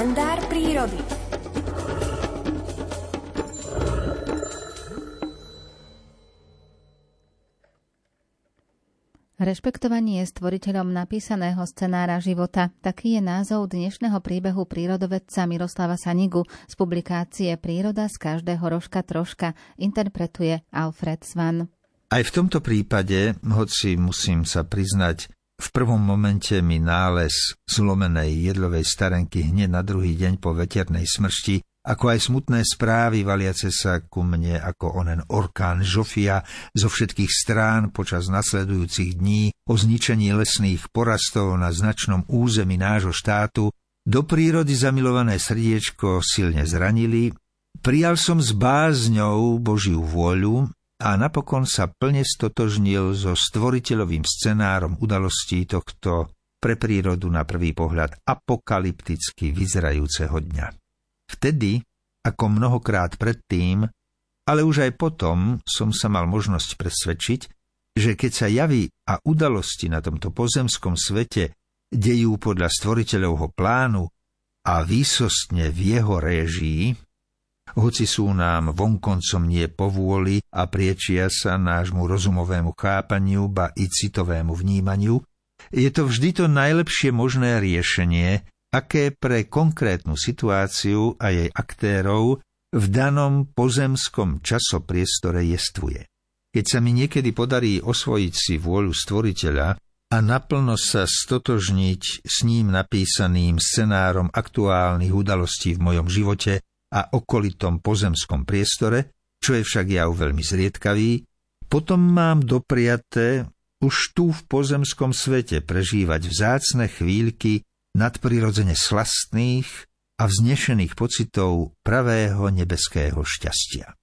kalendár prírody. Rešpektovanie je stvoriteľom napísaného scenára života. Taký je názov dnešného príbehu prírodovedca Miroslava Sanigu z publikácie Príroda z každého rožka troška interpretuje Alfred Svan. Aj v tomto prípade, hoci musím sa priznať, v prvom momente mi nález zlomenej jedlovej starenky hneď na druhý deň po veternej smršti ako aj smutné správy valiace sa ku mne ako onen orkán Žofia zo všetkých strán počas nasledujúcich dní o zničení lesných porastov na značnom území nášho štátu, do prírody zamilované srdiečko silne zranili, prijal som s bázňou Božiu vôľu a napokon sa plne stotožnil so stvoriteľovým scenárom udalostí tohto pre prírodu na prvý pohľad apokalypticky vyzerajúceho dňa. Vtedy, ako mnohokrát predtým, ale už aj potom som sa mal možnosť presvedčiť, že keď sa javy a udalosti na tomto pozemskom svete dejú podľa stvoriteľovho plánu a výsostne v jeho réžii, hoci sú nám vonkoncom nie povôli a priečia sa nášmu rozumovému chápaniu ba i citovému vnímaniu, je to vždy to najlepšie možné riešenie, aké pre konkrétnu situáciu a jej aktérov v danom pozemskom časopriestore jestvuje. Keď sa mi niekedy podarí osvojiť si vôľu stvoriteľa a naplno sa stotožniť s ním napísaným scenárom aktuálnych udalostí v mojom živote a okolitom pozemskom priestore, čo je však jav veľmi zriedkavý, potom mám dopriaté už tu v pozemskom svete prežívať vzácne chvíľky nadprirodzene slastných a vznešených pocitov pravého nebeského šťastia.